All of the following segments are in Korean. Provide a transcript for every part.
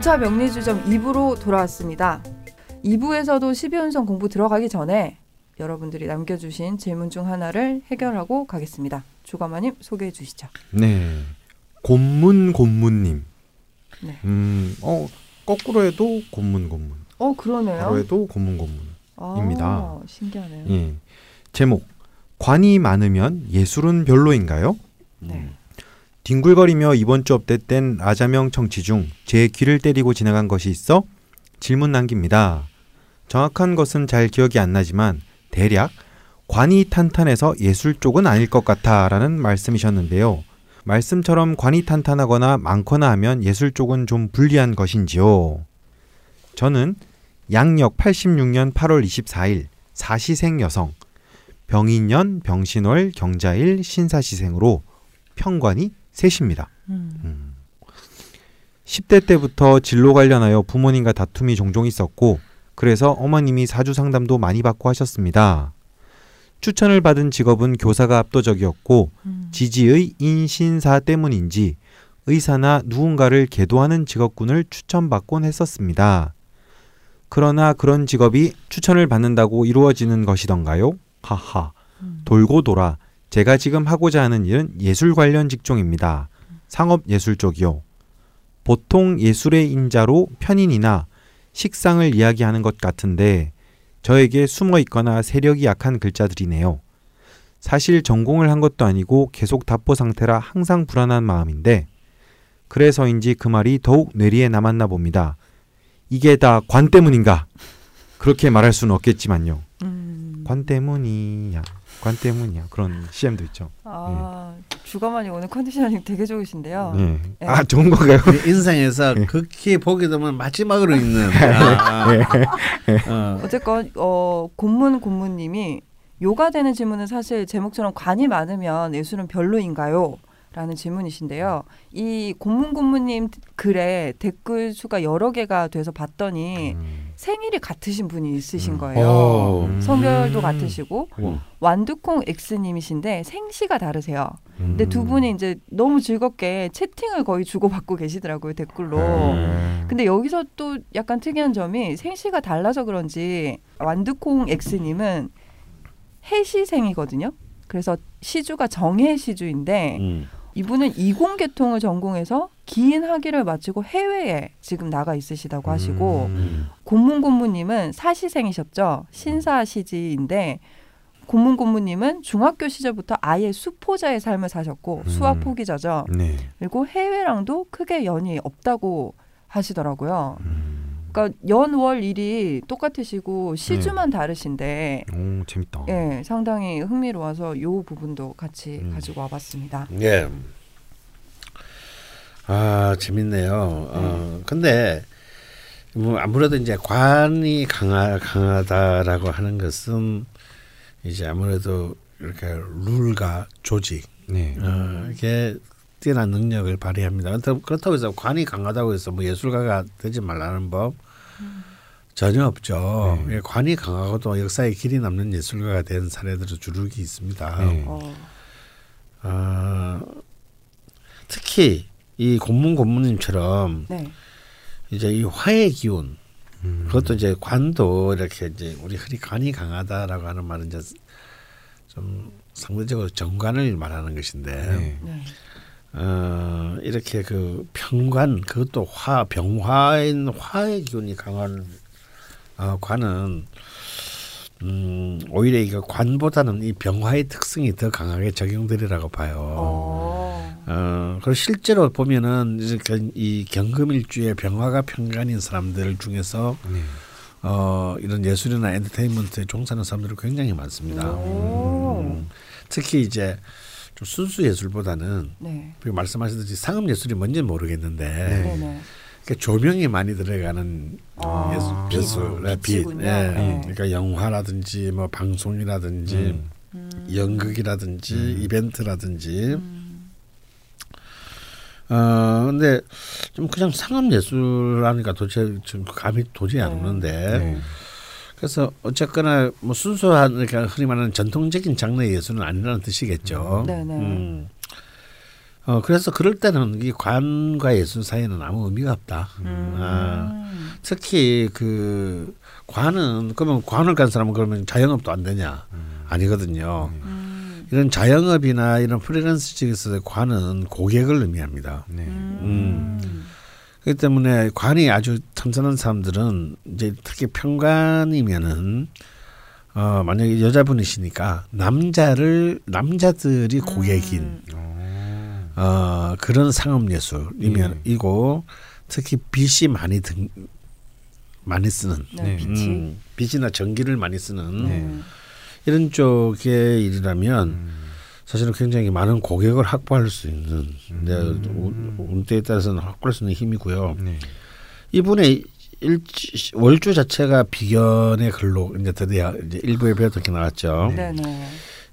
5차 명리주점 2부로 돌아왔습니다. 2부에서도 12운성 공부 들어가기 전에 여러분들이 남겨주신 질문 중 하나를 해결하고 가겠습니다. 조가마님 소개해 주시죠. 네. 곤문 곤문님. 네. 음, 어 거꾸로 해도 곤문 곤문. 어 그러네요. 바로 해도 곤문 곤문입니다. 아, 신기하네요. 예. 제목 관이 많으면 예술은 별로인가요? 네. 뒹굴거리며 이번 주 업데이트된 아자명 청취 중 제 귀를 때리고 지나간 것이 있어 질문 남깁니다. 정확한 것은 잘 기억이 안 나지만 대략 관이 탄탄해서 예술 쪽은 아닐 것 같아라는 말씀이셨는데요. 말씀처럼 관이 탄탄하거나 많거나 하면 예술 쪽은 좀 불리한 것인지요. 저는 양력 86년 8월 24일 사시생 여성 병인년 병신월 경자일 신사시생으로 평관이 셋입니다. 음. 음. 10대 때부터 진로 관련하여 부모님과 다툼이 종종 있었고 그래서 어머님이 사주 상담도 많이 받고 하셨습니다. 추천을 받은 직업은 교사가 압도적이었고 음. 지지의 인신사 때문인지 의사나 누군가를 계도하는 직업군을 추천받곤 했었습니다. 그러나 그런 직업이 추천을 받는다고 이루어지는 것이던가요? 하하. 음. 돌고 돌아 제가 지금 하고자 하는 일은 예술 관련 직종입니다. 상업 예술 쪽이요. 보통 예술의 인자로 편인이나 식상을 이야기하는 것 같은데 저에게 숨어 있거나 세력이 약한 글자들이네요. 사실 전공을 한 것도 아니고 계속 답보 상태라 항상 불안한 마음인데 그래서인지 그 말이 더욱 뇌리에 남았나 봅니다. 이게 다 관 때문인가? 그렇게 말할 수는 없겠지만요. 음. 관 때문이야. 관 때문이야. 그런 CM도 있죠. 아 주가만이 오늘 컨디션이 되게 좋으신데요. 예. 네. 아 좋은 건가요? 그 인생에서 극히 보게 되면 마지막으로 있는. 아, 아. 어. 어쨌건 어 곤문 곤문님이 요가 되는 질문은 사실 제목처럼 관이 많으면 예술은 별로인가요? 라는 질문이신데요. 이 곤문 곤문님 글에 댓글 수가 여러 개가 돼서 봤더니 음. 생일이 같으신 분이 있으신 음. 거예요. 오. 음. 성별도 같으시고 우와. 완두콩 X님이신데 생시가 다르세요. 근데 두 음. 분이 이제 너무 즐겁게 채팅을 거의 주고받고 계시더라고요 댓글로. 음. 근데 여기서 또 약간 특이한 점이 생시가 달라서 그런지 완두콩 X님은 해시생이거든요. 그래서 시주가 정해 시주인데 음. 이분은 이공 계통을 전공해서 긴 학위를 마치고 해외에 지금 나가 있으시다고 하시고 음. 고문고문님은 사시생이셨죠. 신사시지인데 고문고문님은 중학교 시절부터 아예 수포자의 삶을 사셨고 음. 수학 포기자죠. 네. 그리고 해외랑도 크게 연이 없다고 하시더라고요. 음. 그러니까 연월 일이 똑같으시고 시주만 다르신데 오 재밌다. 예, 상당히 흥미로워서 요 부분도 같이 음. 가지고 와봤습니다. 예. 아 재밌네요. 어, 근데 뭐 아무래도 이제 관이 강하 강하다라고 하는 것은 이제 아무래도 이렇게 룰과 조직 네. 어, 이게 뛰어난 능력을 발휘합니다. 그렇다고, 해서 관이 강하다고 해서 뭐 예술가가 되지 말라는 법 전혀 없죠. 네. 예, 관이 강하고도 역사에 길이 남는 예술가가 된 사례들은 주룩이 있습니다. 네. 어, 아, 특히 이 곤문 곤문님처럼 네. 이제 이 화의 기운 음. 그것도 이제 관도 이렇게 이제 우리 흔히 관이 강하다라고 하는 말은 이제 좀 상대적으로 정관을 말하는 것인데 네. 네. 어, 이렇게 그 평관 그것도 화 병화인 화의 기운이 강한 어, 관은 음, 오히려 이거 관보다는 이 병화의 특성이 더 강하게 적용되리라고 봐요. 어. 어, 그리고 실제로 보면은 이제 그이 경금일주에 병화가 평간인 사람들 중에서 네. 어, 이런 예술이나 엔터테인먼트에 종사하는 사람들이 굉장히 많습니다. 오. 음, 특히 이제 좀 순수 예술보다는 네. 그 말씀하셨듯이 상업 예술이 뭔지는 모르겠는데 네. 네. 그 조명이 많이 들어가는 아, 예술, 빛, 예술, 네, 빛, 빛이군요. 예. 네. 그러니까 영화라든지 뭐 방송이라든지 음. 음. 연극이라든지 음. 이벤트라든지 음. 어 근데 좀 그냥 상업 예술하니까 도대체 좀 감이 도저히 안 네. 오는데 네. 그래서 어쨌거나 뭐 순수한 그러니까 흔히 말하는 전통적인 장르 예술은 아니라는 뜻이겠죠. 네네. 음. 어 그래서 그럴 때는 이 관과 예술 사이에는 아무 의미가 없다. 음. 아, 특히 그 관은 그러면 관을 간 사람은 그러면 자영업도 안 되냐? 아니거든요. 음. 이런 자영업이나 이런 프리랜서 직에서 관은 고객을 의미합니다. 네. 음. 그렇기 때문에 관이 아주 탐선한 사람들은 이제 특히 평관이면은 어 만약에 여자분이시니까 남자를 남자들이 고객인 음. 어. 어 그런 상업 예술이면 네. 이고 특히 빛이 많이 등 많이 쓰는 네, 네. 빛이. 음, 빛이 나 전기를 많이 쓰는 네. 음. 이런 쪽의 일이라면 음. 사실은 굉장히 많은 고객을 확보할 수 있는 네, 음. 운- 운때에 따라서는 확보할 수 있는 힘이고요. 네. 이분의 일지, 월주 자체가 비견의 글록 이제 드디어 이제 일부에 배웠게 나왔죠. 네네.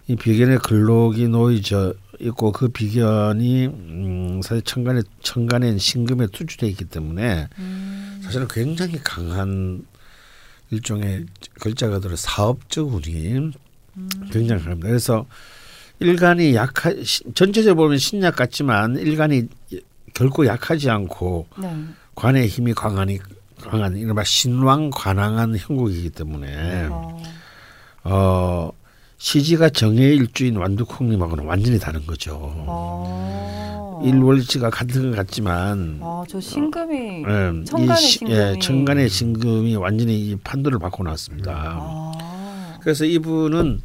이 비견의 글록이 놓이져 있고 그 비견이 음, 사실 천간에 천간엔 신금에 투주돼 있기 때문에 음. 사실은 굉장히 강한 일종의 글자가 들어 사업적 운이 굉장히 강합니다. 그래서 일간이 약하 시- 전체적으로 보면 신약 같지만 일간이 결코 약하지 않고 네. 관의 힘이 강하니 강한 이른바 신왕 관왕한 형국이기 때문에 어. 어 시지가 정의 일주인 완두콩님하고는 완전히 다른 거죠. 어. 일월지가 같은 것 같지만 아, 저 신금이 예, 천간의 이 시- 신금이. 예, 천간의 신금이 완전히 이 판도를 바꿔 놨습니다. 아. 그래서 이분은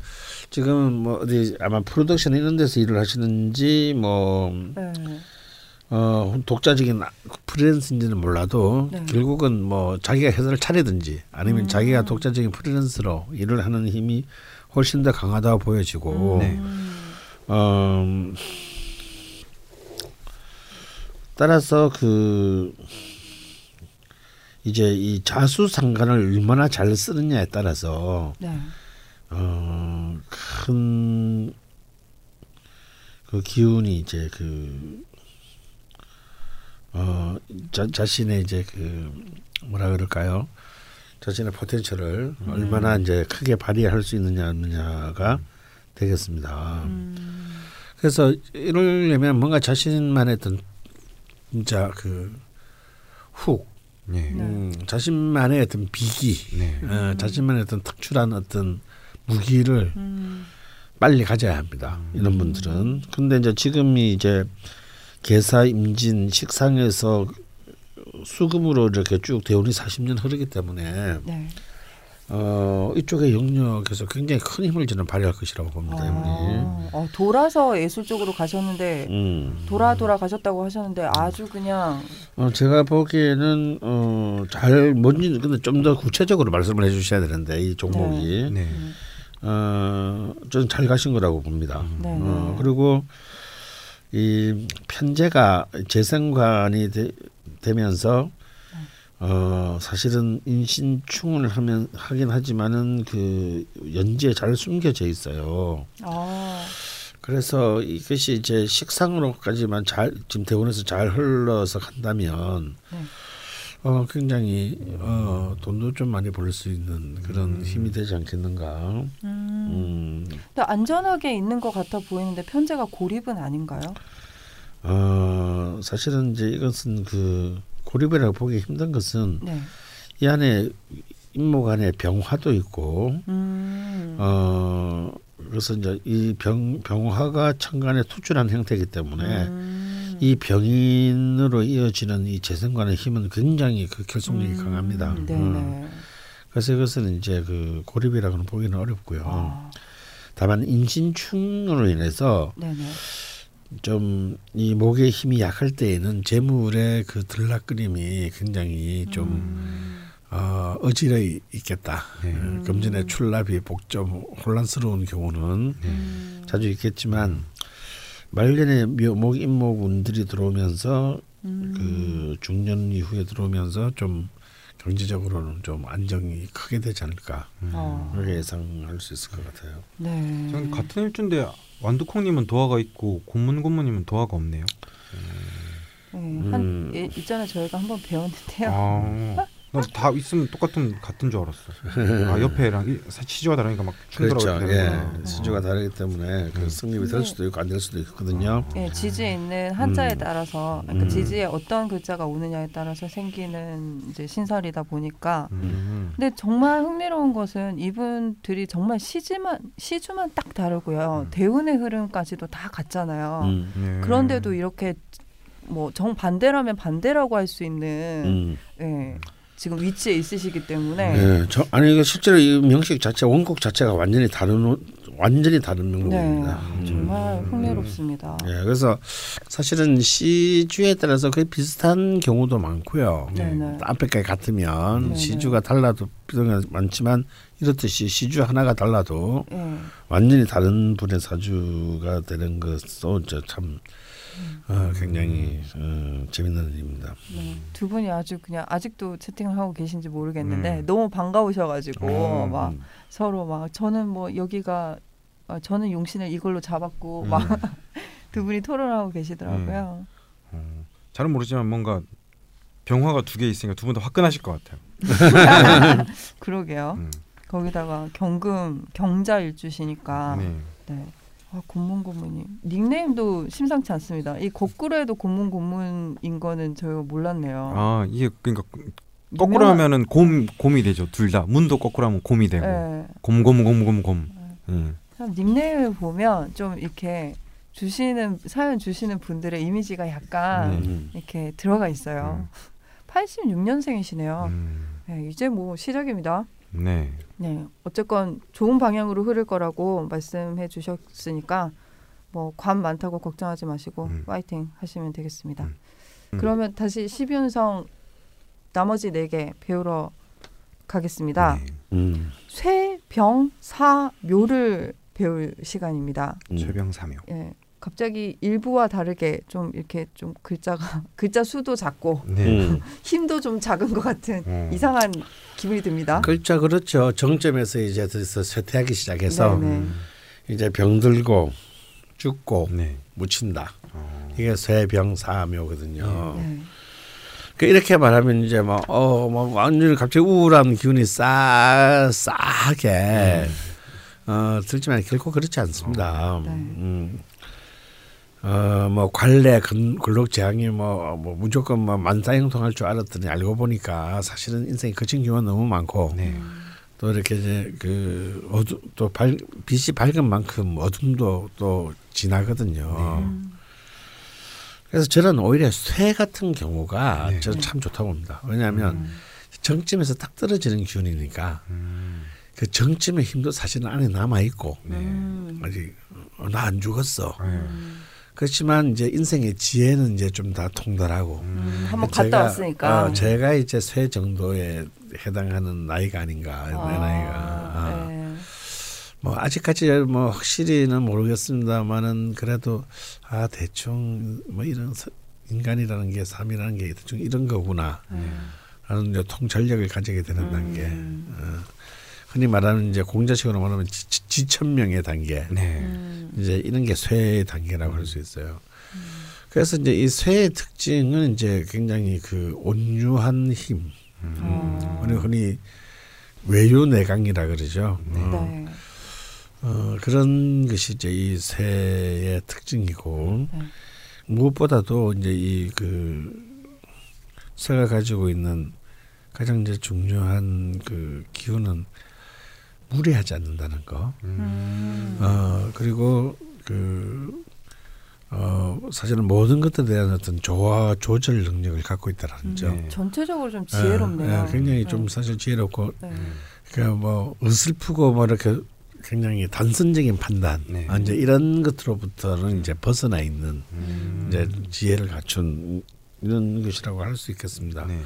지금 뭐 어디 아마 프로덕션 이런 데서 일을 하시는지 뭐 네. 어, 독자적인 프리랜서인지는 몰라도 네. 결국은 뭐 자기가 회사를 차리든지 아니면 음. 자기가 독자적인 프리랜서로 일을 하는 힘이 훨씬 더 강하다고 보여지고 네. 음. 어, 따라서 그 이제 이 자수상관을 얼마나 잘 쓰느냐에 따라서 네. 어, 큰 그 기운이 이제 그 어, 자, 자신의 이제 그 뭐라 그럴까요? 자신의 포텐셜을 얼마나 이제 크게 발휘할 수 있느냐 없느냐가 되겠습니다. 음. 그래서 이러려면 뭔가 자신만의 어떤 진짜 그 훅, 네. 네. 음, 자신만의 어떤 비기, 네. 어, 자신만의 어떤 특출한 어떤 무기를 음. 빨리 가져야 합니다. 이런 분들은. 근데 이제 지금이 이제 계사 임진 식상에서 수금으로 이렇게 쭉 대운이 40년 흐르기 때문에 네. 어 이쪽의 영역에서 굉장히 큰 힘을 저는 발휘할 것이라고 봅니다. 아, 어, 돌아서 예술 쪽으로 가셨는데 음. 돌아 돌아 가셨다고 하셨는데 아주 그냥 어 제가 보기에는 어 잘 뭔지 근데 좀 더 구체적으로 말씀을 해주셔야 되는데 이 종목이 네. 음. 어 저는 잘 가신 거라고 봅니다. 네. 어, 그리고 이 편제가 재생관이 되, 되면서 어 사실은 인신충을 하면 하긴 하지만은 그 연지에 잘 숨겨져 있어요. 아, 그래서 이것이 이제 식상으로까지만 잘 지금 대원에서 잘 흘러서 간다면 네. 어 굉장히 어 돈도 좀 많이 벌 수 있는 그런 힘이 되지 않겠는가. 음. 음. 근데 안전하게 있는 것 같아 보이는데 편제가 고립은 아닌가요? 어 사실은 이제 이것은 그 고립이라고 보기 힘든 것은 네. 이 안에 임목 안에 병화도 있고 음. 어 그래서 이제 이 병 병화가 천간에 투출한 형태이기 때문에 음. 이 병인으로 이어지는 이 재생관의 힘은 굉장히 그 결속력이 음. 강합니다. 음. 그래서 이것은 이제 그 고립이라고는 보기는 어렵고요. 아, 다만 인신충으로 인해서 네네. 좀이 목의 힘이 약할 때에는 재물의 그 들락거림이 굉장히 좀 음. 어, 어지러이 있겠다. 네. 어, 금전의 출납이 복좀 혼란스러운 경우는 음. 자주 있겠지만 말년에 묘- 목 임목 운들이 들어오면서 음. 그 중년 이후에 들어오면서 좀 경제적으로는 좀 안정이 크게 되지 않을까 어. 그렇게 예상할 수 있을 것 같아요. 네. 전 같은 일주인데 완두콩님은 도화가 있고 곤문곤문님은 도화가 없네요. 네. 음. 한 예, 있잖아요. 저희가 한번 배웠는데요. 아, 난 다 있으면 똑같은 같은 줄 알았어. 아 옆에랑 이- 시주가 다르니까 막 충돌하고 그렇죠. 예. 시주가 다르기 때문에 그 음. 성립이 될 수도 있고 안 될 수도 있거든요. 예, 지지에 있는 한자에 음. 따라서 그러니까 음. 지지에 어떤 글자가 오느냐에 따라서 생기는 이제 신설이다 보니까 음. 근데 정말 흥미로운 것은 이분들이 정말 시지만 시주만 딱 다르고요. 음. 대운의 흐름까지도 다 같잖아요. 음. 네. 그런데도 이렇게 뭐 정반대라면 반대라고 할 수 있는 음. 예, 지금 위치에 있으시기 때문에 예, 저 아니 이게 실제로 이 명식 자체 원곡 자체가 완전히 다른 완전히 다른 네, 명곡입니다. 음. 정말 흥미롭습니다. 예, 그래서 사실은 시주에 따라서 거의 비슷한 경우도 많고요. 네, 네. 앞에까지 같으면 네, 시주가 달라도 비슷한 게 많지만 이렇듯이 시주 하나가 달라도 예. 완전히 다른 분의 사주가 되는 것도 참 어, 굉장히 어, 재밌는 일입니다. 네. 두 분이 아주 그냥 아직도 채팅을 하고 계신지 모르겠는데 음. 너무 반가우셔가지고 어, 막 음. 서로 막 저는 뭐 여기가 어, 저는 용신을 이걸로 잡았고 음. 막 두 분이 토론하고 계시더라고요. 어, 잘은 모르지만 뭔가 병화가 두 개 있으니까 두 분 다 화끈하실 것 같아요. 그러게요. 음. 거기다가 경금 경자 일주시니까 네. 네. 아, 고문 고문님 닉네임도 심상치 않습니다. 이 거꾸로해도 고문 고문인 거는 저희가 몰랐네요. 아 이게 그러니까 거꾸로 하면은 곰 곰이 되죠. 둘 다 문도 거꾸로 하면 곰이 되고 예. 곰곰곰곰 곰. 음. 참 닉네임을 보면 좀 이렇게 주시는 사연 주시는 분들의 이미지가 약간 네. 음. 이렇게 들어가 있어요. 86년생이시네요. 음. 네, 이제 뭐 시작입니다. 네. 네, 어쨌건 좋은 방향으로 흐를 거라고 말씀해 주셨으니까 뭐 관 많다고 걱정하지 마시고 음. 파이팅 하시면 되겠습니다. 음. 음. 그러면 다시 12운성 나머지 네개 배우러 가겠습니다. 네. 음. 쇠병 사 묘를 배울 시간입니다. 음. 최병사묘. 예. 갑자기 일부와 다르게 좀 이렇게 좀 글자가 글자 수도 작고 네. 음. 힘도 좀 작은 것 같은 어. 이상한 기분이 듭니다. 글자 그렇죠. 정점에서 이제 들서 쇠퇴하기 시작해서 네네. 음. 이제 병들고 죽고 네. 묻힌다. 어. 이게 쇠병사묘거든요. 네. 그 이렇게 말하면 이제 뭐어뭐 완전히 갑자기 우울한 기운이 싸 싸하게 어 들지만 결코 그렇지 않습니다. 네. 음. 어뭐 관례 근- 근록 재앙이 뭐, 뭐 무조건 뭐 만사형통할 줄 알았더니 알고 보니까 사실은 인생이 거친 경우가 너무 많고 네. 또 이렇게 이제 그 어두 또 밝, 빛이 밝은 만큼 어둠도 또 지나거든요. 음. 그래서 저는 오히려 쇠 같은 경우가 네. 저는 참 좋다고 봅니다. 왜냐하면 음. 정점에서 딱 떨어지는 기운이니까 음. 그 정점의 힘도 사실은 안에 남아 있고 네. 음. 아직 나 안 죽었어. 네. 음. 그렇지만 이제 인생의 지혜는 이제 좀 다 통달하고. 음. 한번 제가, 갔다 왔으니까. 어, 제가 이제 쇠 정도에 해당하는 나이가 아닌가 내 아, 나이가. 아. 네. 뭐 아직까지 뭐 확실히는 모르겠습니다만은 그래도 아 대충 뭐 이런 서- 인간이라는 게 삶이라는 게 대충 이런 거구나 음. 이제 통찰력을 가지게 되는 단계 음. 어, 흔히 말하는 이제 공자식으로 말하면 지, 지, 지천명의 단계 네. 음. 이제 이런 게 쇠의 단계라고 할 수 있어요. 그래서 이제 이 쇠의 특징은 이제 굉장히 그 온유한 힘, 음. 어. 흔히, 흔히 외유내강이라 그러죠. 어, 네. 어, 그런 것이 이제 이 새의 특징이고 네. 무엇보다도 이제 이 그 새가 가지고 있는 가장 이제 중요한 그 기운은 무리하지 않는다는 거. 음. 어 그리고 그 어, 사실은 모든 것들에 대한 어떤 조화 조절 능력을 갖고 있다라는 점. 네. 전체적으로 좀 지혜롭네요. 예, 예, 굉장히 네. 좀 사실 지혜롭고 네. 그러니까 뭐 어슬프고 뭐 이렇게 굉장히 단선적인 판단 네. 아, 이제 이런 것으로부터는 이제 벗어나 있는 음. 이제 지혜를 갖춘 이런 것이라고 할 수 있겠습니다. 네.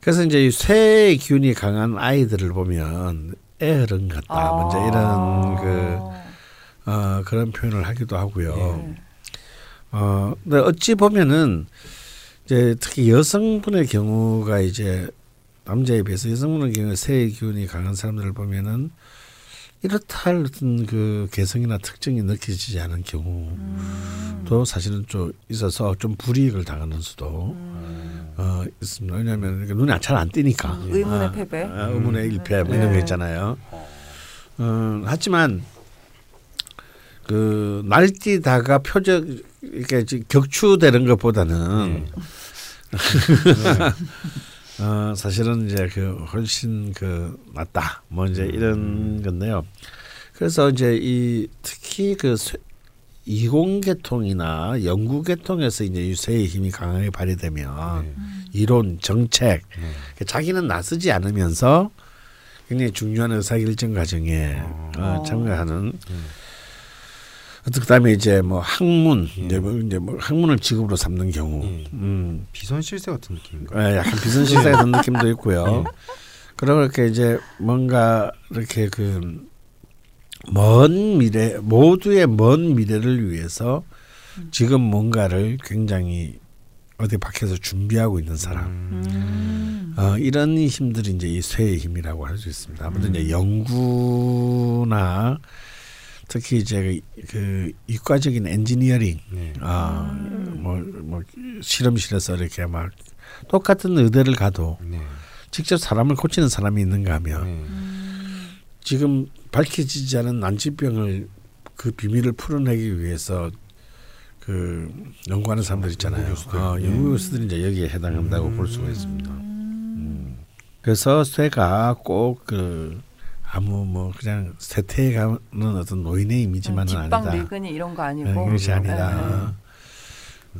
그래서 이제 이 쇠의 기운이 강한 아이들을 보면 애어른 같다. 아. 먼저 이런 그 어, 그런 표현을 하기도 하고요. 네. 어, 근데 어찌 보면은 이제 특히 여성분의 경우가 이제 남자에 비해서 여성분의 경우에 새의 기운이 강한 사람들을 보면은 이렇다 할 어떤 그 개성이나 특징이 느껴지지 않은 경우도 음. 사실은 좀 있어서 좀 불이익을 당하는 수도 음. 어 있습니다. 왜냐하면 눈에 잘안 띄니까 음, 의문의 아, 패배. 아, 의문의 음. 일패 뭐 이런 네. 거 있잖아요. 어, 하지만 그 날뛰다가 표적 이렇게 지- 격추되는 것보다는 네. 어, 사실은 이제 그 훨씬 그 낫다. 뭐 이제 이런 건데요. 그래서 이제 이 특히 그 쇠- 이공계통이나 영구계통에서 이제 이 쇠의 힘이 강하게 발휘되면 네. 이론, 정책, 네. 자기는 나서지 않으면서 굉장히 중요한 의사결정 과정에 어, 참가하는 또 그다음에 이제 뭐 학문 이제 뭐 이제 뭐 학문을 직업으로 삼는 경우 예. 음 비선 실세 같은 느낌인가? 예, 약간 비선 실세 같은 느낌도 있고요. 그리고 이렇게 이제 뭔가 이렇게 그 먼 미래 모두의 먼 미래를 위해서 지금 뭔가를 굉장히 어디 밖에서 준비하고 있는 사람 음. 어, 이런 힘들이 이제 이 쇠의 힘이라고 할 수 있습니다. 아무튼 이제 연구나 특히 이제 그, 그 이과적인 엔지니어링 네. 아, 뭐, 뭐 실험실에서 이렇게 막 똑같은 의대를 가도 네. 직접 사람을 고치는 사람이 있는가 하면 네. 지금 밝혀지지 않은 난치병을 그 비밀을 풀어내기 위해서 그 연구하는 사람들 있잖아요. 연구교수들. 어, 네. 연구 교수들이 이제 여기에 해당한다고 볼 수가 있습니다. 음. 그래서 쇠가 꼭그 아무 뭐 그냥 세태에 가는 어떤 노인의 이미지만은 집방 아니다. 늙은이 이런 거 네, 아니고 그것이 아니다.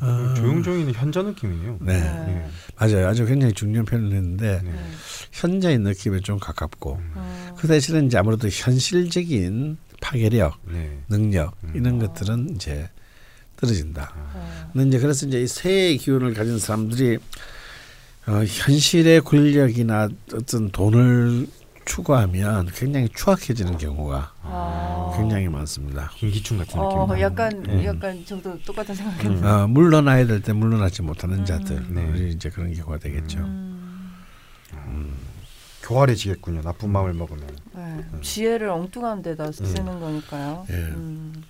어. 조용조용히는 현자 느낌이네요. 네. 네. 맞아요. 아주 굉장히 중요한 표현을 했는데 네. 현자의 느낌에 좀 가깝고 어. 그 대신에 이제 아무래도 현실적인 파괴력, 네. 능력 음. 이런 것들은 이제 떨어진다. 어. 근데 이제 그래서 이제 이 새의 기운을 가진 사람들이 어, 현실의 권력이나 어떤 돈을 추구하면 굉장히 추악해지는 경우가 아. 굉장히 많습니다. 김기춘 같은 어, 느낌. 약간 네. 약간 저도 똑같은 생각했는데. 어, 물러나야 될 때 물러나지 못하는 자들 네. 이 이제 그런 경우가 되겠죠. 음. 교활해지겠군요. 나쁜 마음을 먹으면. 네. 지혜를 엉뚱한 데다 쓰는 거니까요. 예. 음.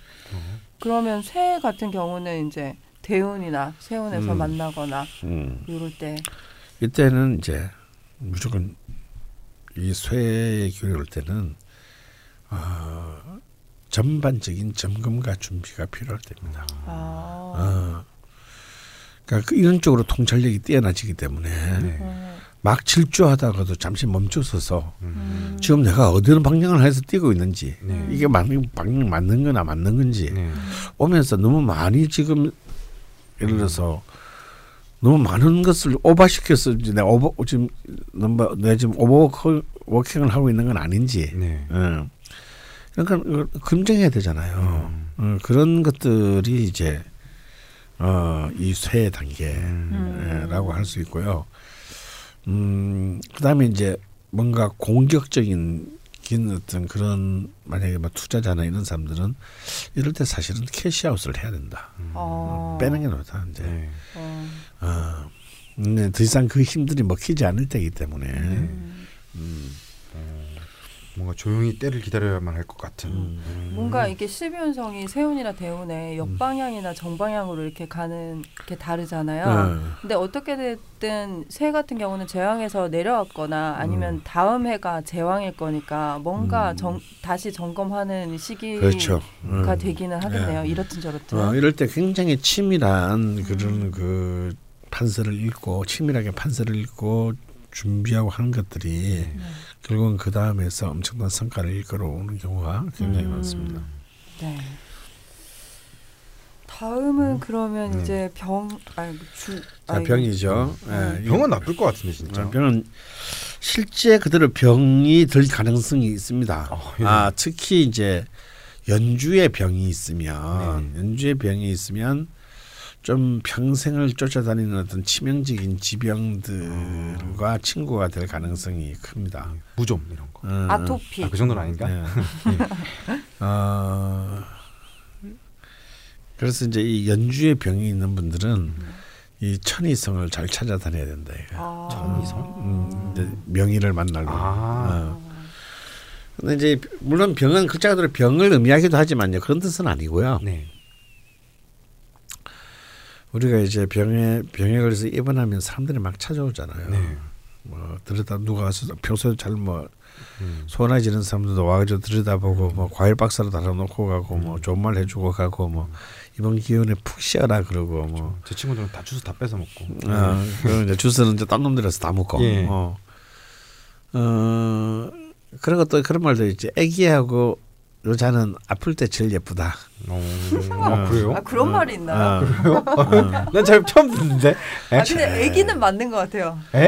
그러면 새 같은 경우는 이제 대운이나 세운에서 음. 만나거나 음. 이럴 때 이때는 이제 무조건 이 쇠의 올 때는 어, 전반적인 점검과 준비가 필요할 때입니다. 아. 어, 그러니까 그 이런 쪽으로 통찰력이 뛰어나지기 때문에 네. 어. 막 질주하다가도 잠시 멈춰서서 음. 지금 내가 어디는 방향을 해서 뛰고 있는지 네. 이게 맞는 방향 맞는 거나 맞는 건지 네. 오면서 너무 많이 지금 예를 들어서 너무 많은 것을 오버시켜서 이제 내가 오버 지금 너무 내가 지금 오버워킹을 하고 있는 건 아닌지 네. 예. 그러니까 검증해야 되잖아요. 음. 어, 그런 것들이 이제 어, 이쇠 단계라고 할수 있고요. 음, 그다음에 이제 뭔가 공격적인 긴 어떤 그런 만약에 뭐 투자자나 이런 사람들은 이럴 때 사실은 캐시아웃을 해야 된다. 어. 빼는 게 좋다 이제. 네. 어. 어, 근데 더 이상 그 힘들이 먹히지 않을 때이기 때문에. 음. 음, 뭔가 조용히 때를 기다려야만 할 것 같은. 음. 음. 뭔가 이게 십이운성이 세운이나 대운의 역방향이나 정방향으로 이렇게 가는 게 다르잖아요. 어, 근데 어떻게 됐든 새 같은 경우는 제왕에서 내려왔거나 아니면 다음 해가 제왕일 거니까 뭔가 음. 정, 다시 점검하는 시기가 그렇죠. 음. 되기는 하겠네요. 네. 이렇든 저렇든. 어, 이럴 때 굉장히 치밀한 그런 그 판서를 읽고 치밀하게 판서를 읽고 준비하고 하는 것들이 네. 결국은 그 다음에서 엄청난 성과를 이끌어오는 경우가 굉장히 음. 많습니다. 네. 다음은 그러면 네. 이제 병, 아니 주, 자 아이고. 병이죠. 예, 이- 병은 나쁠 것 같은데 진짜. 어, 병은 실제 그대로 병이 들 가능성이 있습니다. 어, 예. 아 특히 이제 연주의 병이 있으면 네. 연주의 병이 있으면 좀 평생을 쫓아다니는 어떤 치명적인 지병들과 친구가 될 가능성이 큽니다. 무좀 이런 거. 음, 아토피. 아, 그 정도는 아닌가? 네. 어, 그래서 이제 이 연주의 병이 있는 분들은 이 천이성을 잘 찾아다녀야 된다. 아. 천이성? 음, 이제 명의를 만나려고. 아. 어. 근데 이제 물론 병은 글자 그대로 병을 의미하기도 하지만요. 그런 뜻은 아니고요. 네. 우리가 이제 병에 병에 걸려서 입원하면 사람들이 막 찾아오잖아요. 네. 뭐 들여다 누가 와서 평소에 잘뭐 음. 소나 지는 사람들도 와가지고 들여다보고 뭐 과일 박스로 달아놓고 가고 뭐 좋은 말 해주고 가고 뭐 이번 기운에 푹 쉬어라 그러고 뭐제 친구들은 다 주스 다 뺏어 먹고. 어, 그리고 이제 주스는 이제 딴 놈들에서 다 먹고 예. 어. 어 그리고 또 그런 말도 있지 애기하고 여자는 아플 때 제일 예쁘다. 어, 아, 그래요? 아 그런 말이 있나요? 어. 난잘 처음 듣는데. 아 근데 아기는 맞는 것 같아요. 에?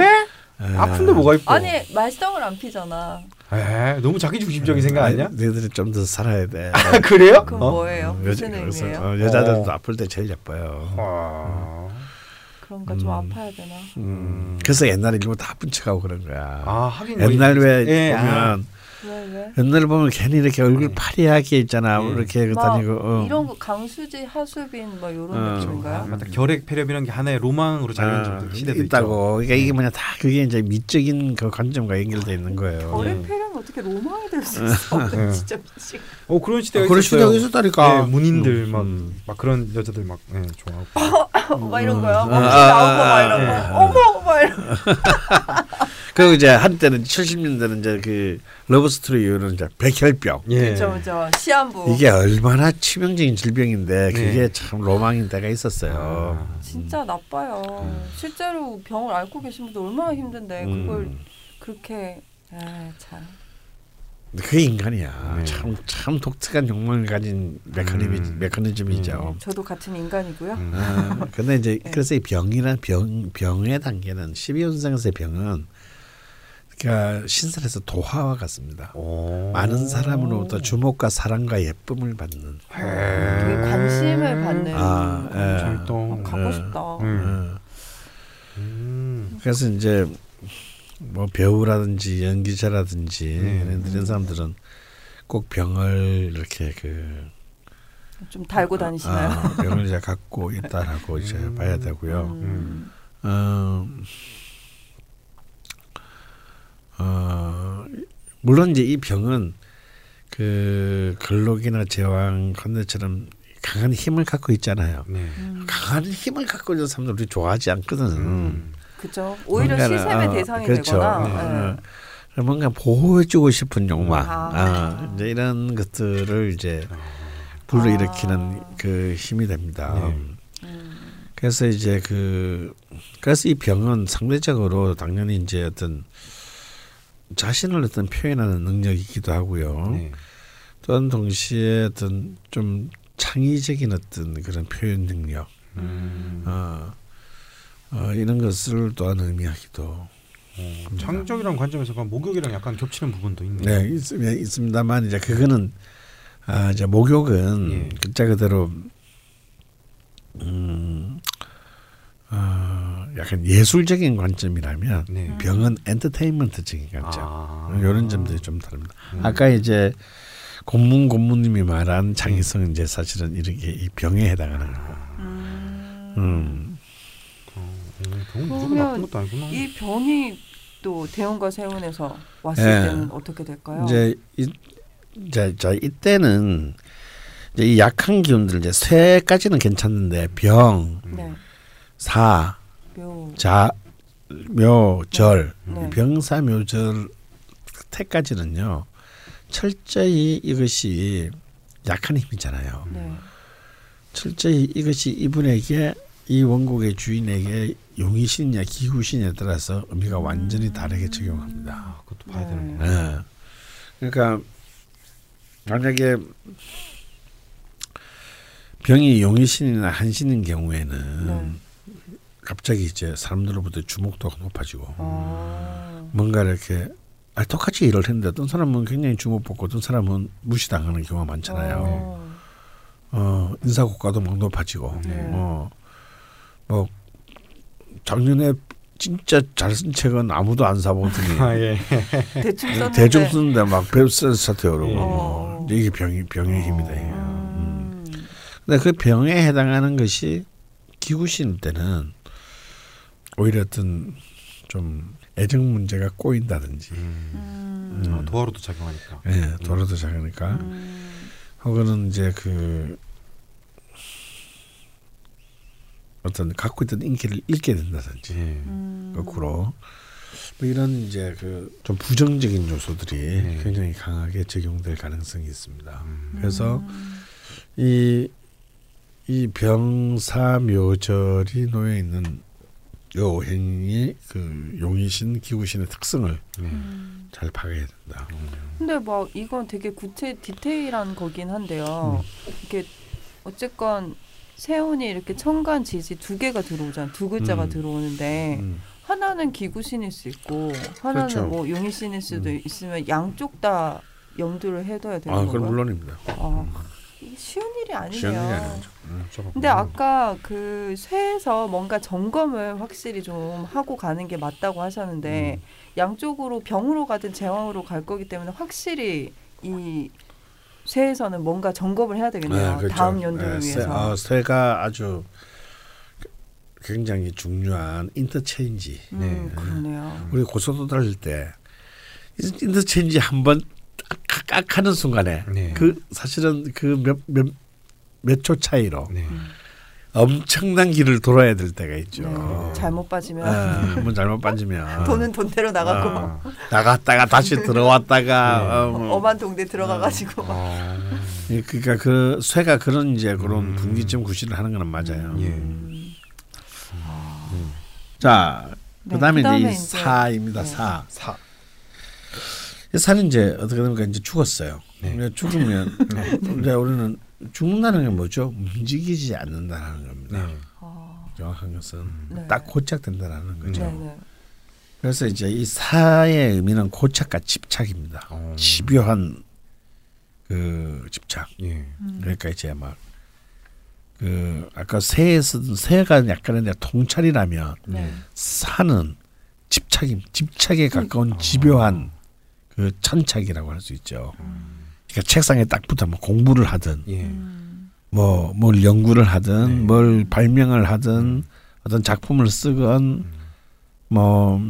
아픈데 뭐가 이뻐? 아니 말썽을 안 피잖아. 에? 너무 자기 중심적인 생각 아니야? 너희들이 좀 더 살아야 돼. 아, 그래요? 그건 어? 뭐예요? 무슨 그래서, 의미예요? 어, 여자들도 어. 아플 때 제일 예뻐요. 아. 그런가 좀 아파야 되나? 음. 그래서 옛날에 일부 다 아픈 척하고 그런 거야. 아, 하긴 뭐 옛날 왜 예, 보면 아. 왜 왜? 옛날 보면 괜히 이렇게 얼굴 네. 파리하게 있잖아. 네. 이렇게 막 다니고. 어. 이런 거 강수지 하수빈 뭐 이런 어. 느낌인가요? 아, 맞다. 결핵 폐렴이란 게 하나의 로망으로 아, 자리한 시대도 있다고. 그러니까 네. 이게 뭐냐 다 그게 이제 미적인 그 관점과 연결돼 있는 거예요. 어린 예. 폐렴이 어떻게 로망이 될 수 있어? 예. 진짜 미치. 있죠. 어 그런 시대가 그런 있었어요. 시대가 있었다니까. 네, 문인들 음, 막, 음. 막 그런 여자들 막 예, 좋아하고. 막 이런 거요. 아, 막 아, 나오고 막 이런 아, 거. 아. 어머 막 이런. 거. 그리고 이제 한때는 70년대는 이제 그 러브 스토리 이후로는 이제 백혈병. 예. 그죠 그죠. 시한부. 이게 얼마나 치명적인 질병인데 그게 네. 참 로망인 때가 있었어요. 아. 진짜 나빠요. 실제로 병을 앓고 계신 분들 얼마나 힘든데 음. 그걸 그렇게 아, 참. 그게 인간이야. 네. 참, 참 독특한 욕망을 가진 메커니즘, 음. 메커니즘이죠. 저도 같은 인간이고요. 음. 아, 근데 이제 네. 그래서 이 병이란 병 병의 단계는 12현상에서의 병은 그러니까 신선해서 도화와 같습니다. 오. 많은 사람으로부터 주목과 사랑과 예쁨을 받는. 해. 되게 관심을 받는. 아, 예. 어, 가고 예. 싶다. 음. 어. 음. 그래서 이제 뭐 배우라든지 연기자라든지 네. 이런, 이런 사람들은 꼭 병을 이렇게 그 좀 달고 다니시나요? 아, 병을 이제 갖고 있다라고 이제 음. 봐야 되고요. 음. 어, 어, 물론 이제 이 병은 그 근록이나 제왕 컨대처럼 강한 힘을 갖고 있잖아요. 네. 음. 강한 힘을 갖고 있는 사람들 우리 좋아하지 않거든. 음. 그죠. 오히려 시샘의 어, 대상이 그렇죠. 되거나. 네. 예. 어, 뭔가 보호해주고 싶은 욕망, 아. 아, 이제 이런 것들을 이제 불러일으키는 그 힘이 됩니다. 네. 음. 그래서 이제 그 그래서 이 병은 상대적으로 당연히 이제 어떤 자신을 어떤 표현하는 능력이기도 하고요. 네. 또한 동시에 어떤 좀 창의적인 어떤 그런 표현 능력, 음. 어, 어, 이런 것을 또한 의미하기도 어, 창의적이라는 관점에서 보면 목욕이랑 약간 겹치는 부분도 있네요. 네, 있, 예, 있습니다만 이제 그거는 아, 이제 목욕은 예. 글자 그대로 음, 어, 약간 예술적인 관점이라면 네. 병은 엔터테인먼트적인 관점. 아. 이런 점들이 좀 다릅니다. 음. 아까 이제 고문 고문님이 말한 창의성은 이제 사실은 이렇게 이 병에 해당하는 거고. 음. 음. 병은 무조건 그러면 나쁜 것도 아니구나. 이 병이 또 대원과 세운에서 왔을 예. 때는 어떻게 될까요? 이제 이, 자, 자 이때는 이제 이 약한 기운들 이제 쇠까지는 괜찮은데 병, 네. 사, 묘. 자, 묘, 절, 네. 병사, 묘절 태까지는요 철저히 이것이 약한 힘이잖아요. 네. 철저히 이것이 이분에게 이 원곡의 주인에게 용의신이냐 기구신에 따라서 의미가 완전히 다르게 적용합니다. 아, 그것도 봐야 네. 되는데. 예. 그러니까 만약에 병이 용의신이나 한신인 경우에는 네. 갑자기 이제 사람들로부터 주목도가 높아지고 어. 뭔가 이렇게 아, 똑같이 일을 했는데 어떤 사람은 굉장히 주목받고 어떤 사람은 무시당하는 경우가 많잖아요. 어. 어, 인사고가도 막 높아지고 네. 어, 뭐 작년에 진짜 잘 쓴 책은 아무도 안 사보더니 아 예. 대충 썼는데. 대중 쓰는데 막 베스트셀러 차트 오르고 예. 뭐. 이게 병이 병의 힘이다 이게. 음. 근데 그 병에 해당하는 것이 기구신 때는 오히려 어떤 좀 애정 문제가 꼬인다든지 음. 아, 도화로도 작용하니까. 예, 도로도 작으니까 음. 혹은 이제 그 어떤 갖고 있던 인기를 잃게 된다든지 예. 음. 거꾸로 뭐 이런 이제 그 좀 부정적인 요소들이 네. 굉장히 강하게 적용될 가능성이 있습니다. 음. 그래서 이, 이 병사묘절이 놓여 있는 요 행이 그 용의신 기구신의 특성을 네. 음. 잘 파악해야 된다. 근데 막 이건 되게 구체 디테일한 거긴 한데요. 이렇게 어쨌건 세운이 이렇게 천간 지지 두 개가 들어오잖아. 두 글자가 음. 들어오는데 음. 하나는 기구 신일 수 있고 하나는 그렇죠. 뭐 용의 신일 수도 음. 있으면 양쪽 다 염두를 해둬야 되는 아, 건가요? 그건 물론입니다. 아, 이게 쉬운 일이 아니네요. 쉬운 일이 아니죠. 음, 근데 음. 아까 그 쇠에서 뭔가 점검을 확실히 좀 하고 가는 게 맞다고 하셨는데 음. 양쪽으로 병으로 가든 제왕으로 갈 거기 때문에 확실히 이 쇠에서는 뭔가 점검을 해야 되겠네요. 네, 그렇죠. 다음 연도를 네, 쇠- 위해서. 어, 쇠가 아주 굉장히 중요한 인터체인지. 음, 네. 그러네요. 우리 고속도 달릴 때 인터체인지 한번 깍 하는 순간에 네. 그 사실은 그 몇 몇 몇 초 차이로 네. 엄청난 길을 돌아야 될 때가 있죠. 네, 잘못 빠지면 아, 한번 잘못 빠지면 돈은 돈대로 나가고 막 어, 나갔다가 다시 들어왔다가 네. 어, 뭐. 엄한 동대 들어가가지고 막. 아, 예, 그러니까 그 쇠가 그런 이제 그런 음. 분기점 구실을 하는 거는 맞아요. 예. 음. 자, 네, 그다음에, 그다음에 이제 사입니다. 네. 사. 사. 이 사는 이제 어떻게 됩니까? 이제 죽었어요. 네. 죽으면 이제 우리는 죽는다는 게 뭐죠? 움직이지 않는다는 겁니다. 네. 아, 정확한 것은 네. 딱 고착된다라는 거죠. 네, 네. 그래서 이제 이 사의 의미는 고착과 집착입니다. 어. 집요한 그 집착. 예. 음. 그러니까 이제 막 그 아까 새에서든 새가 약간의 통찰이라면 네. 사는 집착임 집착에 가까운 집요한 그 천착이라고 할 수 있죠. 그러니까 책상에 딱 붙어 뭐 공부를 하든 예. 음. 뭐뭘 연구를 하든 네. 뭘 발명을 하든 어떤 작품을 쓰건 뭐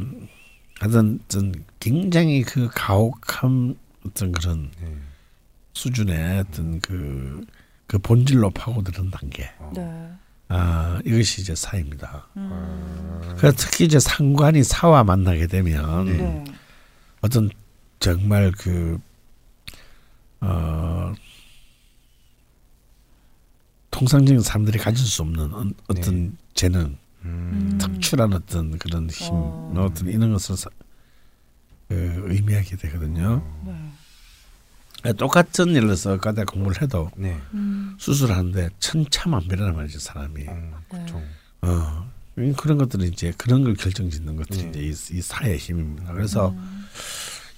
하든 어떤 굉장히 그 가혹한 어떤 그런 네. 수준의 어떤 그, 그 본질로 파고드는 단계. 네. 아, 이것이 이제 사입니다. 음. 그 특히 이제 상관이 사와 만나게 되면 네. 어떤 정말 그, 어, 통상적인 사람들이 가질 수 없는 어- 어떤 재능, 음. 특출한 어떤 그런 힘, 어. 어. 떤 이런 것을 사, 그 의미하게 되거든요. 네. 똑같은 예를 들어서 까다 공부를 해도 네. 음. 수술하는데 천차만별이란 말이죠 사람이. 어, 그렇죠. 어 그런 것들은 이제 그런 걸 결정짓는 것들이 네. 이제 이, 이 사의 힘입니다. 그래서 음.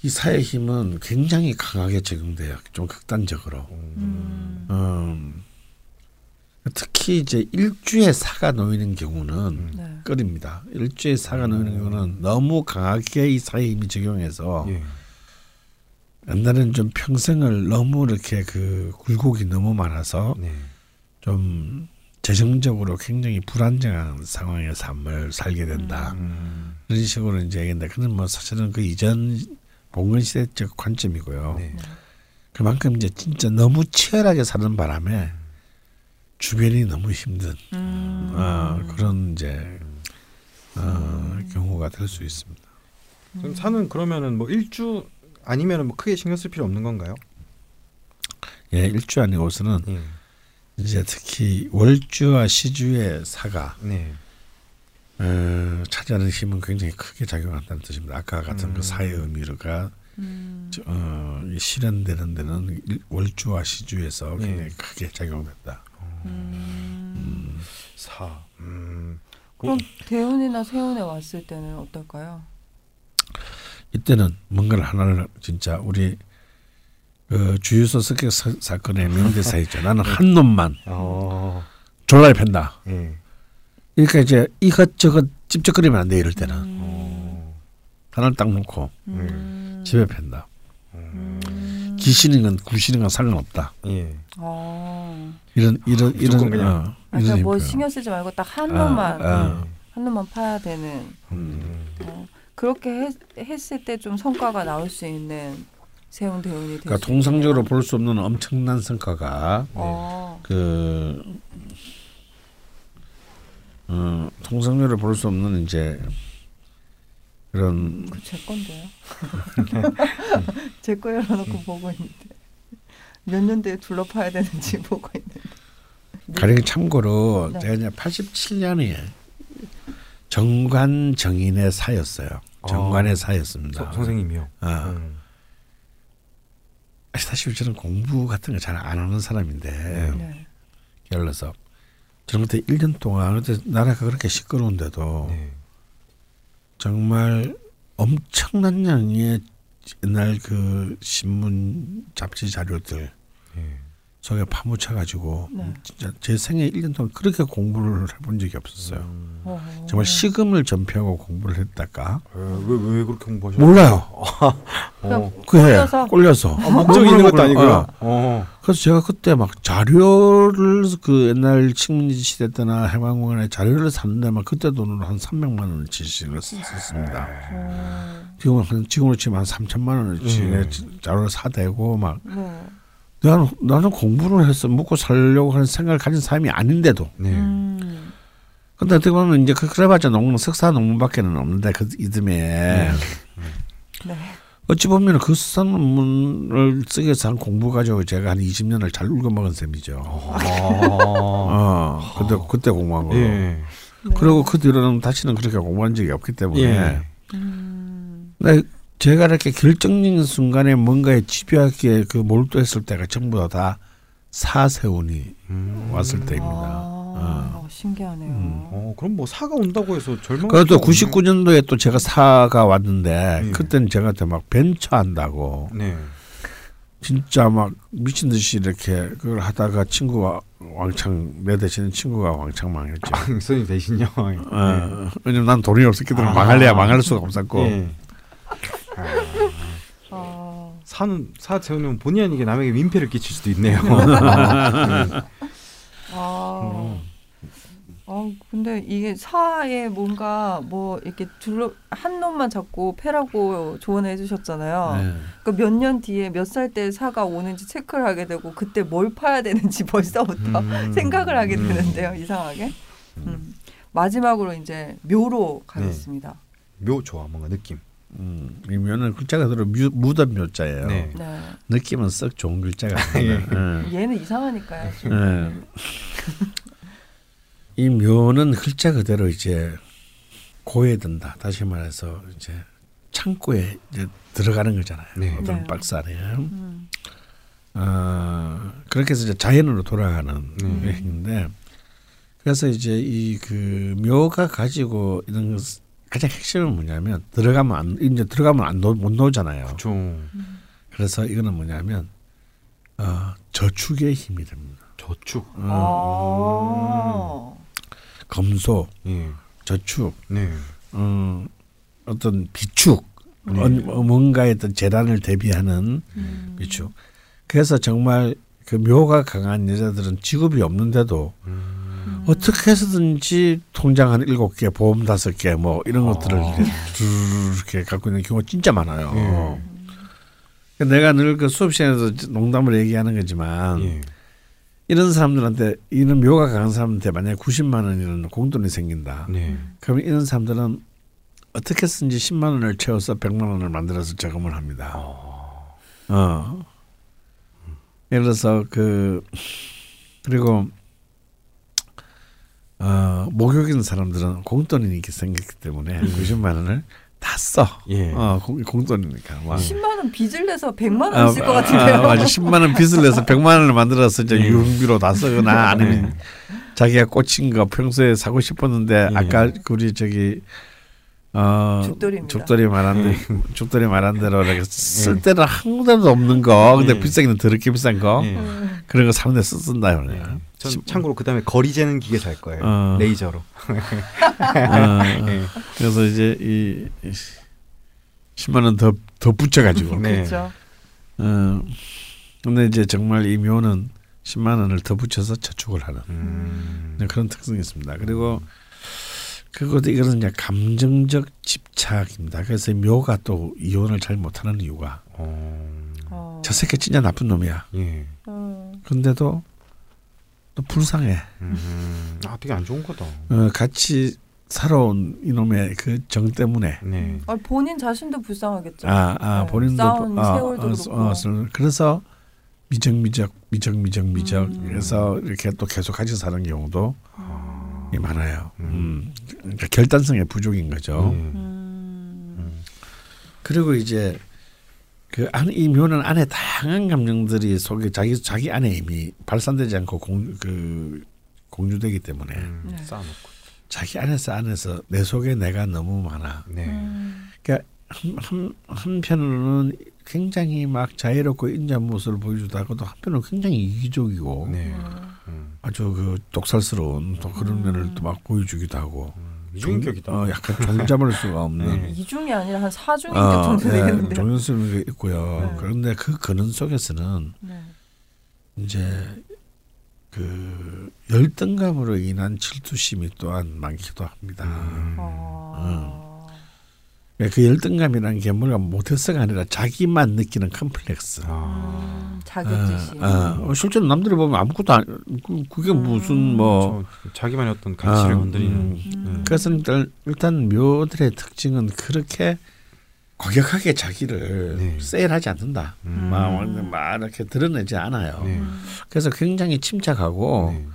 이 사의 힘은 굉장히 강하게 적용돼요. 좀 극단적으로. 음. 음, 특히 이제 일주의 사가 놓이는 경우는 네. 끓입니다. 일주의 사가 놓이는 경우는 너무 강하게 이 사의 힘이 적용해서 예. 옛날에는 좀 평생을 너무 이렇게 그 굴곡이 너무 많아서 네. 좀 재정적으로 굉장히 불안정한 상황의 삶을 살게 된다. 음. 그런 식으로 이제 얘기했는데 그는 뭐 사실은 그 이전 봉건 시대적 관점이고요. 네. 그만큼 이제 진짜 너무 치열하게 사는 바람에 주변이 너무 힘든 음. 어, 그런 이제 어, 경우가 될 수 있습니다. 그럼 사는 그러면은 뭐 일주 아니면은 뭐 크게 신경 쓸 필요 없는 건가요? 예, 일주 아니고서는 예. 이제 특히 월주와 시주의 사가 네. 어, 차지하는 힘은 굉장히 크게 작용한다는 뜻입니다. 아까 같은 음. 그 사의 의미가 음. 저, 어, 이 실현되는 데는 일- 월주와 시주에서 예. 굉장히 크게 작용된다. 음. 사. 음. 그럼 대운이나 세운에 왔을 때는 어떨까요? 이때는 뭔가를 하나를 진짜 우리 그 주유소 습격 사- 사건의 명대사 있죠. 나는 한 놈만 어. 졸라리 팬다. 예. 그러니까 이제 이것저것 찝쩍거리면 안 돼 이럴 때는 음. 어. 하나를 딱 놓고 음. 집에 팬다. 음. 귀신인 건 구신인 건 상관없다. 예. 어. 이런 이런 이런 그냥. 어, 아, 이런 그러니까 뭐. 신경 쓰지 말고 딱한 아, 놈만 아. 한 놈만 파야 되는 음. 어, 그렇게 했, 했을 때 좀 성과가 나올 수 있는 세운 대운이 될수 그러니까 통상적으로 볼 수 없는 엄청난 성과가 어. 그 어, 통상률을 볼 수 없는 이제 그런 그제 건데요. 제거 열어놓고 보고 있는데 몇 년대에 둘러파야 되는지 보고 있는데. 가령 참고로 네. 제가 이제 87년에 정관 정인의 사였어요. 정관의 사였습니다. 서- 선생님이요. 어. 음. 사실 저는 공부 같은 거 잘 안 하는 사람인데 네. 게을러서 저는 그때 1년 동안 나라가 그렇게 시끄러운데도 네. 정말 엄청난 양의 옛날 그 신문 잡지 자료들 네. 속에 파묻혀 가지고 네. 진짜 제 생애 1년 동안 그렇게 공부를 해본 적이 없었어요. 음. 어. 정말 식음을 전폐하고 공부를 했다가 왜왜 왜 그렇게 공부하셨어요? 몰라요. 어. 그해 꼴려서? 꼴려서 아, 목적이 있는 것도 아니고요. 어. 어. 그래서 제가 그때 막 자료를 그 옛날 식민지 시대 때나 해방공원에 자료를 샀는데 막 그때 돈으로 한 300만 원어치를 썼습니다. 어. 지금 한 지금으로 치면 한 3천만 원어치 음. 자료를 사대고 막 네. 나는 나는 공부를 해서 먹고 살려고 하는 생각을 가진 사람이 아닌데도 네. 음. 근데 어떻게 보면 이제 그 그래봤자 논문 석사 논문밖에는 없는데 그 이듬해 네. 어찌 보면 그 석사 논문을 쓰기 위해서 한 공부 가지고 제가 한 20년을 잘 울거먹은 셈이죠. 아. 어, 그때 그때 공부한 거. 예. 네. 그리고 그 뒤로는 다시는 그렇게 공부한 적이 없기 때문에. 예. 음. 제가 이렇게 결정적인 순간에 뭔가에 집요하게 그 몰두했을 때가 전부 다 사세운이 음. 왔을 때입니다. 아, 어, 신기하네요. 음. 어, 그럼 뭐 사가 온다고 해서 절망. 그래도 99년도에 또 제가 사가 왔는데 예. 그때는 제가 막 벤처 한다고 네. 진짜 막 미친 듯이 이렇게 그걸 하다가 친구가 왕창 내 대신에 친구가 왕창 망했죠. 선생님 대신요. 어, 왜냐면 난 돈이 없었기 때문에 아. 망할래야 망할 수가 없었고 예. 아, 사는 사 세우면 본의 아니게 남에게 민폐를 끼칠 수도 있네요. 아, 아, 근데 이게 사에 뭔가 뭐 이렇게 둘러 한 놈만 잡고 패라고 조언해 주셨잖아요. 네. 그러니까 몇 년 뒤에 몇 살 때 사가 오는지 체크를 하게 되고 그때 뭘 파야 되는지 벌써부터 음. 생각을 하게 음. 되는데요. 이상하게. 음. 마지막으로 이제 묘로 가겠습니다. 묘 좋아 뭔가 느낌. 음, 이 묘는 글자가 들어 뮤, 무덤 묘자예요. 네. 네. 느낌은 썩 좋은 글자가 아닙니다. 예. 얘는 이상하니까요. 좀. 예. 이 묘는 글자 그대로 이제 고에 든다. 다시 말해서 이제 창고에 이제 들어가는 거잖아요. 네. 어떤 네. 박스 안에. 음. 어, 그렇게 해서 이제 자연으로 돌아가는 네. 여행인데 그래서 이제 이 그 묘가 가지고 이런 것- 가장 핵심은 뭐냐면 들어가면 안 이제 들어가면 안못 나오잖아요. 좀 그래서 이거는 뭐냐면 어, 저축의 힘이 됩니다. 저축. 아. 검소, 예. 저축, 네. 어, 어떤 비축, 네. 어, 뭔가의 어떤 재난을 대비하는 음. 비축. 그래서 정말 그 묘가 강한 여자들은 직업이 없는데도 음. 어떻게 해서든지 통장 한 일곱 개, 보험 다섯 개, 뭐 이런 것들을 아. 이렇게 이렇게 갖고 있는 경우가 진짜 많아요. 예. 그러니까 내가 늘 그 수업 시간에서 농담을 얘기하는 거지만 예. 이런 사람들한테 이런 묘가 강한 사람한테 만약에 90만 원이라는 공돈이 생긴다. 네. 그러면 이런 사람들은 어떻게 든지 10만 원을 채워서 100만 원을 만들어서 저금을 합니다. 어. 예를 들어서 그 그리고 어 목욕인 사람들은 공돈이 이렇게 생겼기 때문에 90만 원을 다 써. 예. 어 공, 공돈이니까. 막. 10만 원 빚을 내서 100만 아, 원쓸것 같은데요. 아, 맞아. 10만 원 빚을 내서 100만 원을 만들어서 이제 예. 유흥비로 다 쓰거나 아니면 자기가 꽂힌 거 평소에 사고 싶었는데 예. 아까 우리 저기 어 죽돌이입니다. 죽돌이 말한 대 죽돌이 말한 대로 이렇게 쓸 때는 한 군데도 없는 거 근데 예. 비싸기는 더럽게 비싼 거 예. 음. 그런 거 사는 데 쓴다 예. 그래요. 전 참고로 그 다음에 거리 재는 기계 살 거예요. 어. 레이저로. 어, 예. 그래서 이제 이 10만 원 더 더 붙여 가지고 네. 그렇죠. 어 근데 이제 정말 이 묘는 10만 원을 더 붙여서 저축을 하는 음. 네, 그런 특성이 있습니다. 그리고 그것도 이거는 이제 감정적 집착입니다. 그래서 이 묘가 또 이혼을 잘 못하는 이유가 어. 어. 저 새끼 진짜 나쁜 놈이야. 예. 어. 근데도 또 불쌍해. 음, 아 되게 안 좋은 거다. 어, 같이 살아온 이놈의 그 정 때문에 네. 아, 본인 자신도 불쌍하겠죠. 아, 아 네, 본인도 싸운 아, 세월도 어, 그렇고. 어, 어, 그래서 미적미적 미적미적 미적 음. 그래서 이렇게 또 계속 같이 사는 경우도 아, 많아요. 음. 음. 그러니까 결단성의 부족인 거죠. 네. 음. 음. 그리고 이제 그 안, 이 묘는 안에 다양한 감정들이 속에 자기 자기 안에 이미 발산되지 않고 공, 그 공유되기 때문에 음, 네. 쌓아놓고. 자기 안에서 안에서 내 속에 내가 너무 많아. 네. 음. 한, 한, 한편으로는 굉장히 막 자유롭고 인자한 모습을 보여주다가도 한편으로는 굉장히 이기적이고 네. 음. 음, 아주 그 독살스러운 또 그런 음. 면을 또 막 보여주기도 하고 음, 이중인격이다. 어, 약간 종잡을 수가 없는 네. 이중이 아니라 한 사중인 어, 격 정도 네, 되겠는데. 종연성이 있고요. 네. 그런데 그 근원 속에서는 네. 이제 그 열등감으로 인한 질투심이 또한 많기도 합니다. 음. 어. 그 열등감이라는 게 뭔가 못해서가 아니라 자기만 느끼는 컴플렉스. 아, 음, 자격지심. 어, 어. 실제로 남들이 보면 아무것도 안, 그- 그게 음. 무슨 뭐저 자기만의 어떤 가치를 아, 건드리는. 음. 음. 그래서 일단, 일단 묘들의 특징은 그렇게 과격하게 자기를 네. 세일하지 않는다. 음. 막, 막 이렇게 드러내지 않아요. 네. 음. 그래서 굉장히 침착하고 네.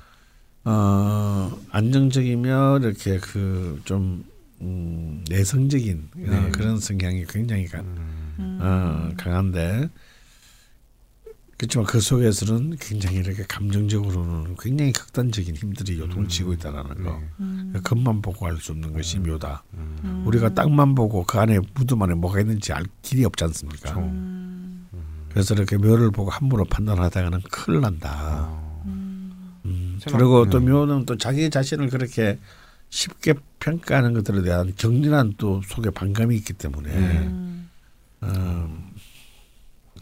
어, 안정적이며 이렇게 그좀 음, 내성적인 어, 네. 그런 성향이 굉장히 가, 음. 음. 어, 강한데 그렇지만 그 속에서는 굉장히 이렇게 감정적으로는 굉장히 극단적인 힘들이 요동치고 있다라는 거. 네. 음. 겉만 보고 알 수 없는 것이 묘다. 음. 음. 우리가 땅만 보고 그 안에 무덤 안에 뭐가 있는지 알 길이 없지 않습니까? 그렇죠. 음. 그래서 이렇게 묘를 보고 함부로 판단하다가는 큰일 난다. 아. 음. 음, 그리고 또 네. 묘는 또 자기 자신을 그렇게 쉽게 평가하는 것들에 대한 정진한 또 속에 반감이 있기 때문에 네. 음. 음,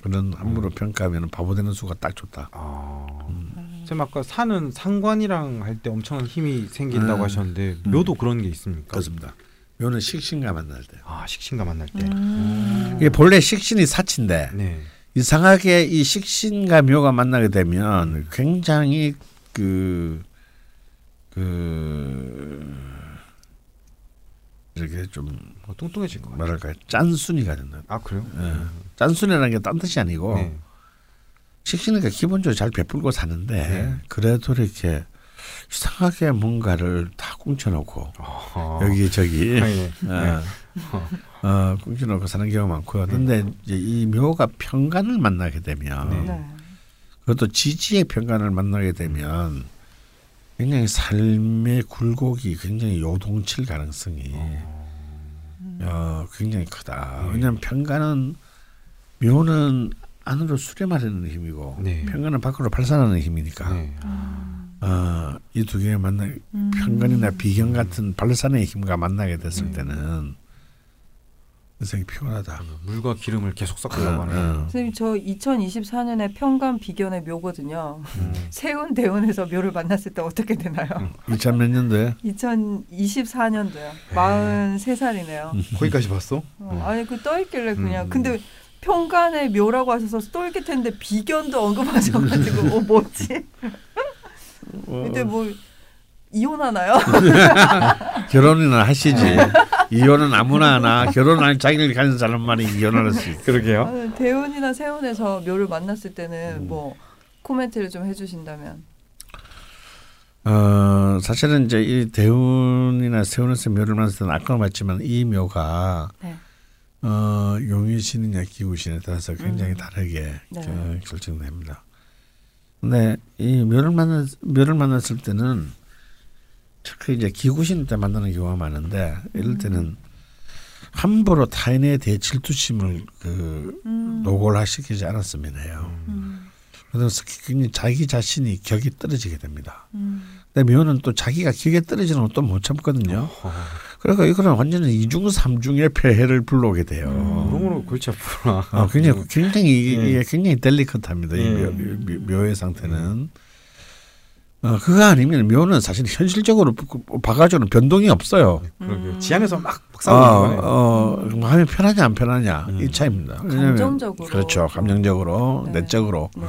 그런 함부로 평가하면 바보 되는 수가 딱 좋다. 아. 음. 선생님 아까 산은 상관이랑 할 때 엄청난 힘이 생긴다고 음. 하셨는데 음. 묘도 그런 게 있습니까? 그렇습니다. 묘는 식신과 만날 때. 아 식신과 만날 때. 음. 이게 본래 식신이 사치인데 네. 이상하게 이 식신과 묘가 만나게 되면 굉장히 그, 그, 이렇게 좀 어, 뚱뚱해질 것 같아요. 뭐랄까 짠순이가 된다. 아 그래요? 예. 짠순이라는 게 딴 뜻이 아니고 네. 식신이가 기본적으로 잘 베풀고 사는데 네. 그래도 이렇게 이상하게 뭔가를 다 꽁쳐놓고 아. 여기 저기 아, 네. 어, 어, 꽁쳐놓고 사는 경우가 많고요. 근데 이제 이 묘가 평간을 만나게 되면. 그것도 지지의 평간을 만나게 되면 굉장히 삶의 굴곡이 굉장히 요동칠 가능성이 어, 굉장히 크다. 네. 왜냐하면 평간은 묘는 안으로 수렴하려는 힘이고 네. 평간은 밖으로 발산하는 힘이니까 네. 어, 이 두 개가 만나 음. 평간이나 비경 같은 발산의 힘과 만나게 됐을 네. 때는 인생이 피곤하다. 물과 기름을 계속 섞으려고 어, 하는. 어. 선생님 저 2024년에 평간 비견의 묘거든요. 음. 세운 대운에서 묘를 만났을 때 어떻게 되나요? 2000 몇 년도에 2024년도요. 43살이네요. 거기까지 봤어? 어, 아니 그 떠있길래 그냥 음. 근데 평간의 묘라고 하셔서 똘깃했는데 비견도 언급하셔가지고 어 뭐지? 근데 뭐 이혼하나요? 결혼이나 하시지. 이혼은 아무나 하나. 결혼할 자기를 가진 사람만이 이혼할 수 있어. 그러게요. 아, 대운이나 세운에서 묘를 만났을 때는 음. 뭐 코멘트를 좀 해주신다면. 어, 사실은 이제 이 대운이나 세운에서 묘를 만났을 때는 아까 말했지만 이 묘가 네. 어, 용의신이냐 기구신에 따라서 굉장히 음. 다르게 네. 어, 결정됩니다. 근데 이 묘를 만났 묘를 만났을 때는 특히 이제 기구신 때 만나는 경우가 많은데 이럴 때는 함부로 타인에 대해 질투심을 그 음. 노골화시키지 않았으면 해요. 음. 그래서 굉장히 자기 자신이 격이 떨어지게 됩니다. 음. 근데 묘는 또 자기가 격에 떨어지는 걸또못 참거든요. 그러니까 이거는 완전히 이중 삼중의 폐해를 불러오게 돼요. 음. 그러므로 골치 아프구나. 어, 굉장히 굉장히 이게 네. 이게 굉장히 델리컷합니다. 이 네. 묘, 묘, 묘의 상태는. 어, 그거 아니면 묘는 사실 현실적으로 바가지로는 변동이 없어요. 그러게요. 음. 지안에서 막, 막 어, 싸우는 거네. 어, 뭐 하면 편하냐 안 편하냐 음. 이 차이입니다. 왜냐하면 감정적으로. 그렇죠. 감정적으로 네. 내적으로 네.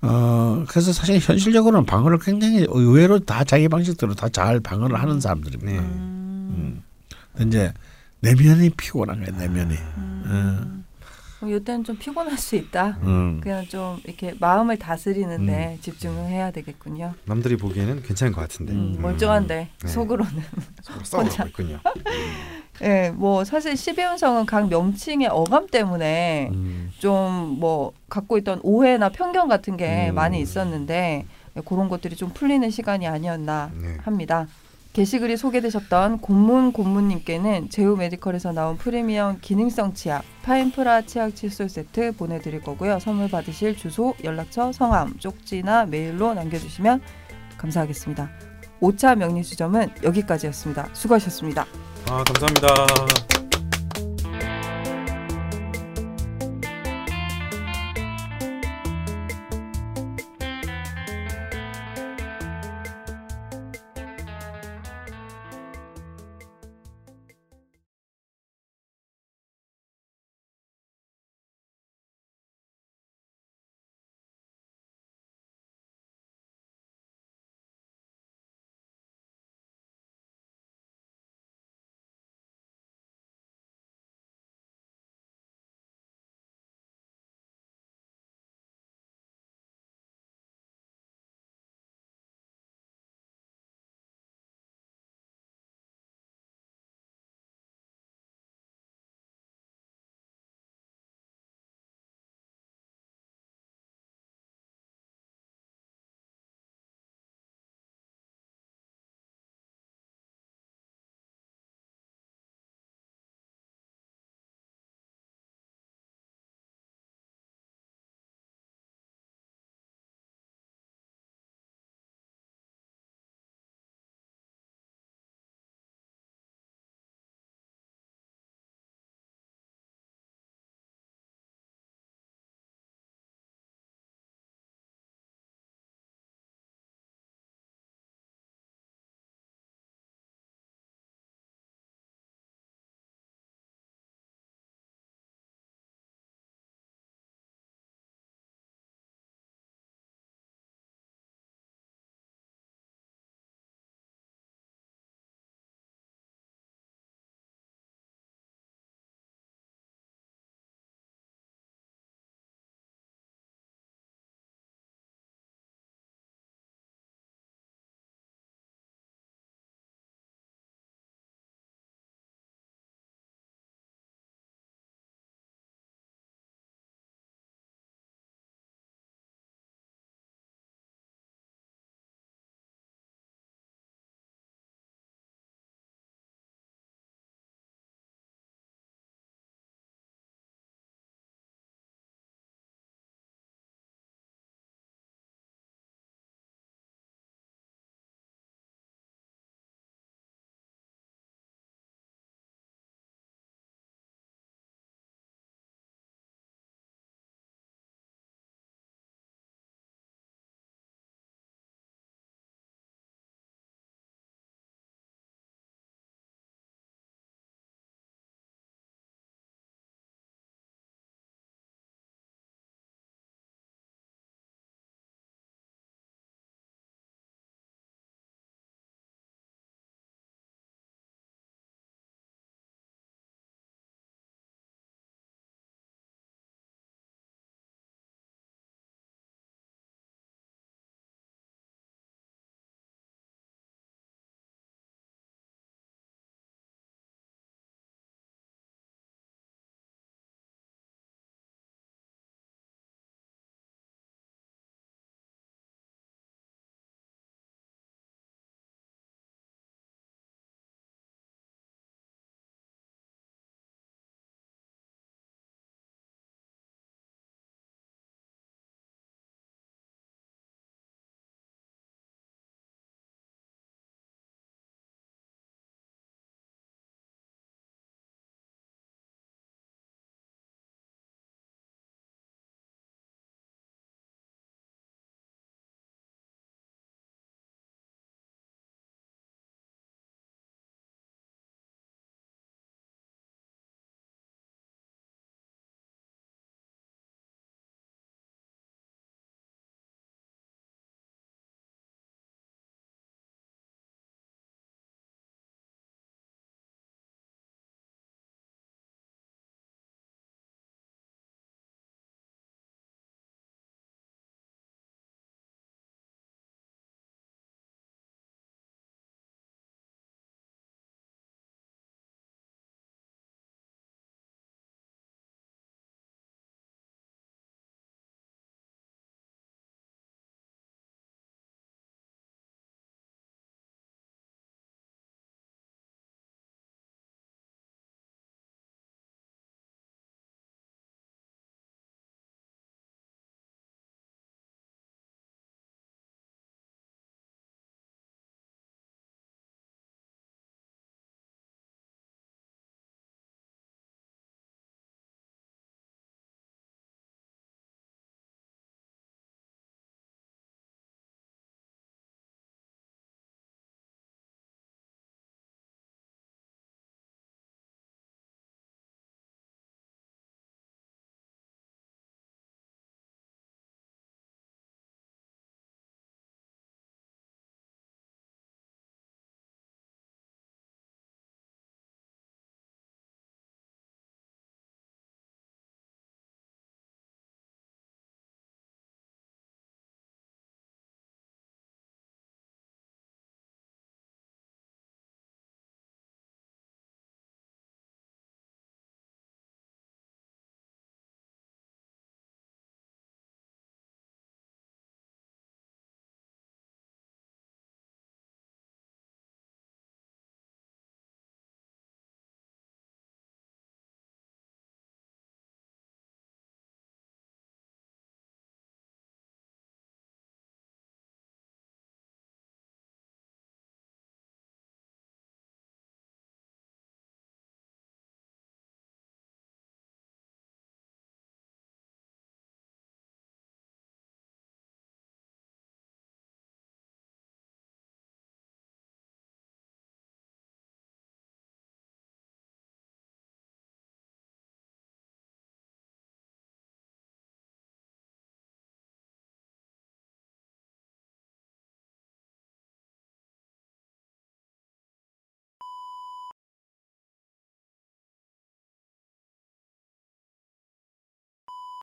어 그래서 사실 현실적으로는 방어를 굉장히 의외로 다 자기 방식대로 다 잘 방어를 하는 사람들입니다. 네. 음. 근데 이제 내면이 피곤한 거예요. 내면이. 음. 어, 이때는 좀 피곤할 수 있다. 음. 그냥 좀 이렇게 마음을 다스리는데 집중을 해야 되겠군요. 남들이 보기에는 괜찮은 것 같은데 음, 음. 멀쩡한데 네. 속으로는. 싸우고 있군요. 예, 뭐 사실 12운성은 각 명칭의 어감 때문에 음. 좀뭐 갖고 있던 오해나 편견 같은 게 음. 많이 있었는데 예, 그런 것들이 좀 풀리는 시간이 아니었나 네. 합니다. 게시글이 소개되셨던 곤문 곤문님께는 제우 메디컬에서 나온 프리미엄 기능성 치약 파인프라 치약 칫솔 세트 보내드릴 거고요. 선물 받으실 주소, 연락처, 성함, 쪽지나 메일로 남겨주시면 감사하겠습니다. 오차 명리주점은 여기까지였습니다. 수고하셨습니다. 아 감사합니다.